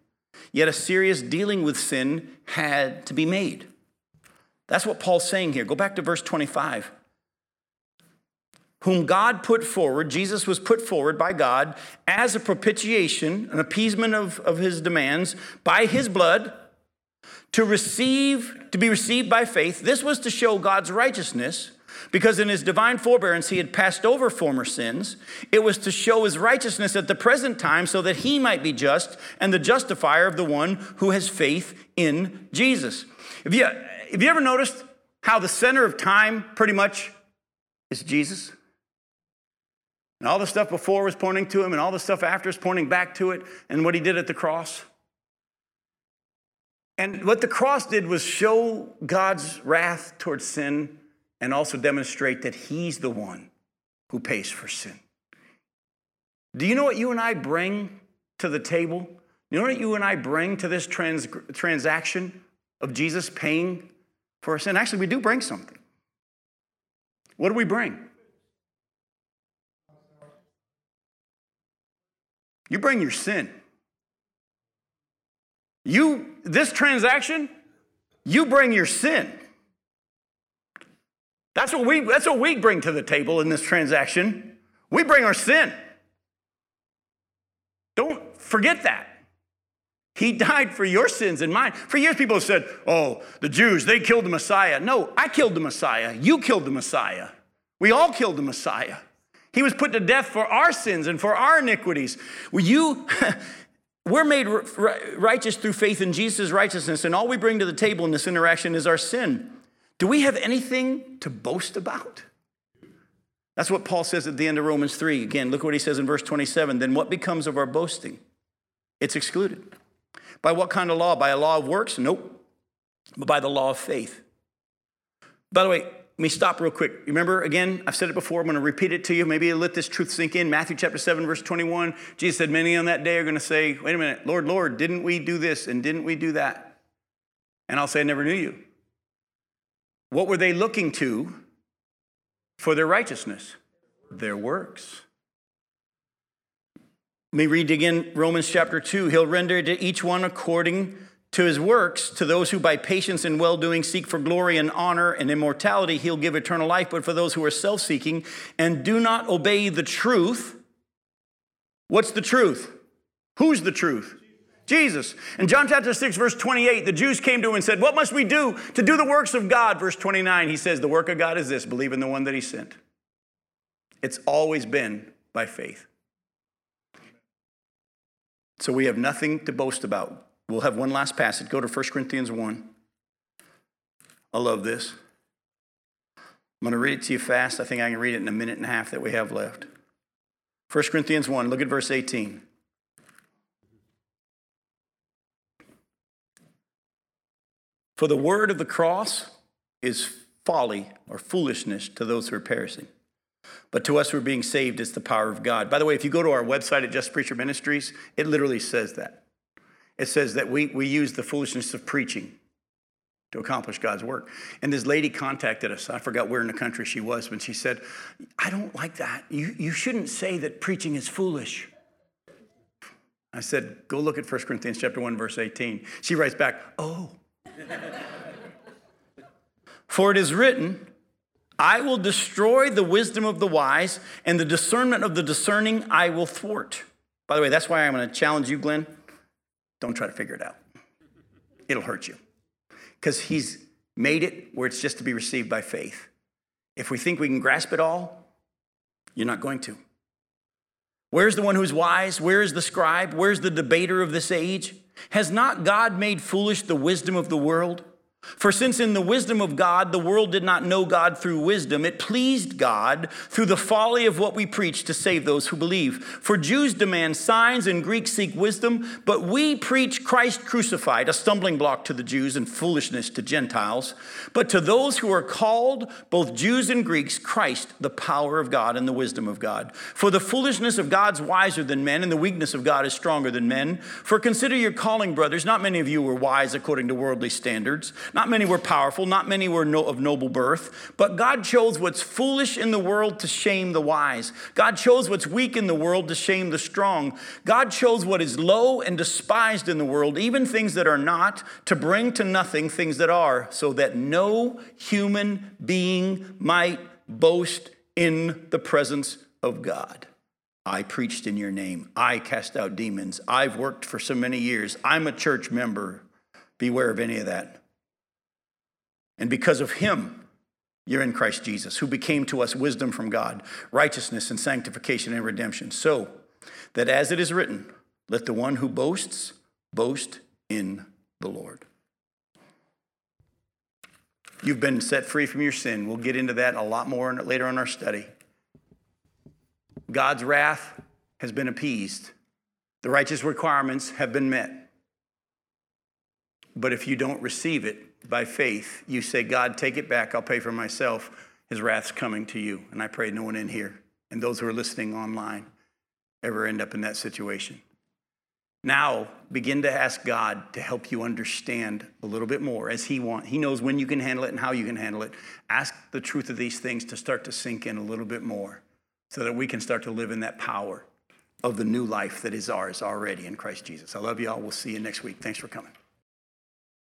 yet a serious dealing with sin had to be made. That's what Paul's saying here. Go back to verse 25. Whom God put forward, Jesus was put forward by God as a propitiation, an appeasement of, of his demands by his blood to receive, to be received by faith. This was to show God's righteousness because in his divine forbearance he had passed over former sins. It was to show his righteousness at the present time so that he might be just and the justifier of the one who has faith in Jesus. Have you, have you ever noticed how the center of time pretty much is Jesus? And all the stuff before was pointing to him, and all the stuff after is pointing back to it, and what he did at the cross. And what the cross did was show God's wrath towards sin and also demonstrate that he's the one who pays for sin. Do you know what you and I bring to the table? You know what you and I bring to this trans- transaction of Jesus paying for our sin? Actually, we do bring something. What do we bring? You bring your sin. You, this transaction, you bring your sin. That's what we, that's what we bring to the table in this transaction. We bring our sin. Don't forget that. He died for your sins and mine. For years, people have said, oh, the Jews, they killed the Messiah. No, I killed the Messiah. You killed the Messiah. We all killed the Messiah. He was put to death for our sins and for our iniquities. Well, you, we're made righteous through faith in Jesus' righteousness, and all we bring to the table in this interaction is our sin. Do we have anything to boast about? That's what Paul says at the end of Romans 3. Again, look what he says in verse 27. Then what becomes of our boasting? It's excluded. By what kind of law? By a law of works? Nope. But by the law of faith. By the way, let me stop real quick. Remember, again, I've said it before, I'm going to repeat it to you. Maybe let this truth sink in. Matthew chapter 7, verse 21. Jesus said, Many on that day are going to say, Wait a minute, Lord, Lord, didn't we do this and didn't we do that? And I'll say, I never knew you. What were they looking to for their righteousness? Their works. Let me read again Romans chapter 2. He'll render to each one according to his works, to those who by patience and well doing seek for glory and honor and immortality, he'll give eternal life. But for those who are self seeking and do not obey the truth, what's the truth? Who's the truth? Jesus. In John chapter 6, verse 28, the Jews came to him and said, What must we do to do the works of God? Verse 29, he says, The work of God is this believe in the one that he sent. It's always been by faith. So we have nothing to boast about. We'll have one last passage. Go to 1 Corinthians 1. I love this. I'm going to read it to you fast. I think I can read it in a minute and a half that we have left. 1 Corinthians 1, look at verse 18. For the word of the cross is folly or foolishness to those who are perishing. But to us who are being saved, it's the power of God. By the way, if you go to our website at Just Preacher Ministries, it literally says that it says that we, we use the foolishness of preaching to accomplish God's work. And this lady contacted us. I forgot where in the country she was, but she said, I don't like that. You, you shouldn't say that preaching is foolish. I said, go look at 1 Corinthians chapter 1, verse 18. She writes back, oh. For it is written, I will destroy the wisdom of the wise, and the discernment of the discerning I will thwart. By the way, that's why I'm going to challenge you, Glenn. Don't try to figure it out. It'll hurt you. Because he's made it where it's just to be received by faith. If we think we can grasp it all, you're not going to. Where's the one who's wise? Where is the scribe? Where's the debater of this age? Has not God made foolish the wisdom of the world? For since in the wisdom of God the world did not know God through wisdom, it pleased God through the folly of what we preach to save those who believe. For Jews demand signs and Greeks seek wisdom, but we preach Christ crucified, a stumbling block to the Jews and foolishness to Gentiles. But to those who are called, both Jews and Greeks, Christ, the power of God and the wisdom of God. For the foolishness of God's wiser than men, and the weakness of God is stronger than men. For consider your calling, brothers. Not many of you were wise according to worldly standards. Not many were powerful, not many were no, of noble birth, but God chose what's foolish in the world to shame the wise. God chose what's weak in the world to shame the strong. God chose what is low and despised in the world, even things that are not, to bring to nothing things that are, so that no human being might boast in the presence of God. I preached in your name. I cast out demons. I've worked for so many years. I'm a church member. Beware of any of that. And because of him, you're in Christ Jesus, who became to us wisdom from God, righteousness and sanctification and redemption. So that as it is written, let the one who boasts boast in the Lord. You've been set free from your sin. We'll get into that a lot more later in our study. God's wrath has been appeased, the righteous requirements have been met. But if you don't receive it by faith, you say, God, take it back, I'll pay for myself. His wrath's coming to you. And I pray no one in here and those who are listening online ever end up in that situation. Now, begin to ask God to help you understand a little bit more as He wants. He knows when you can handle it and how you can handle it. Ask the truth of these things to start to sink in a little bit more so that we can start to live in that power of the new life that is ours already in Christ Jesus. I love you all. We'll see you next week. Thanks for coming.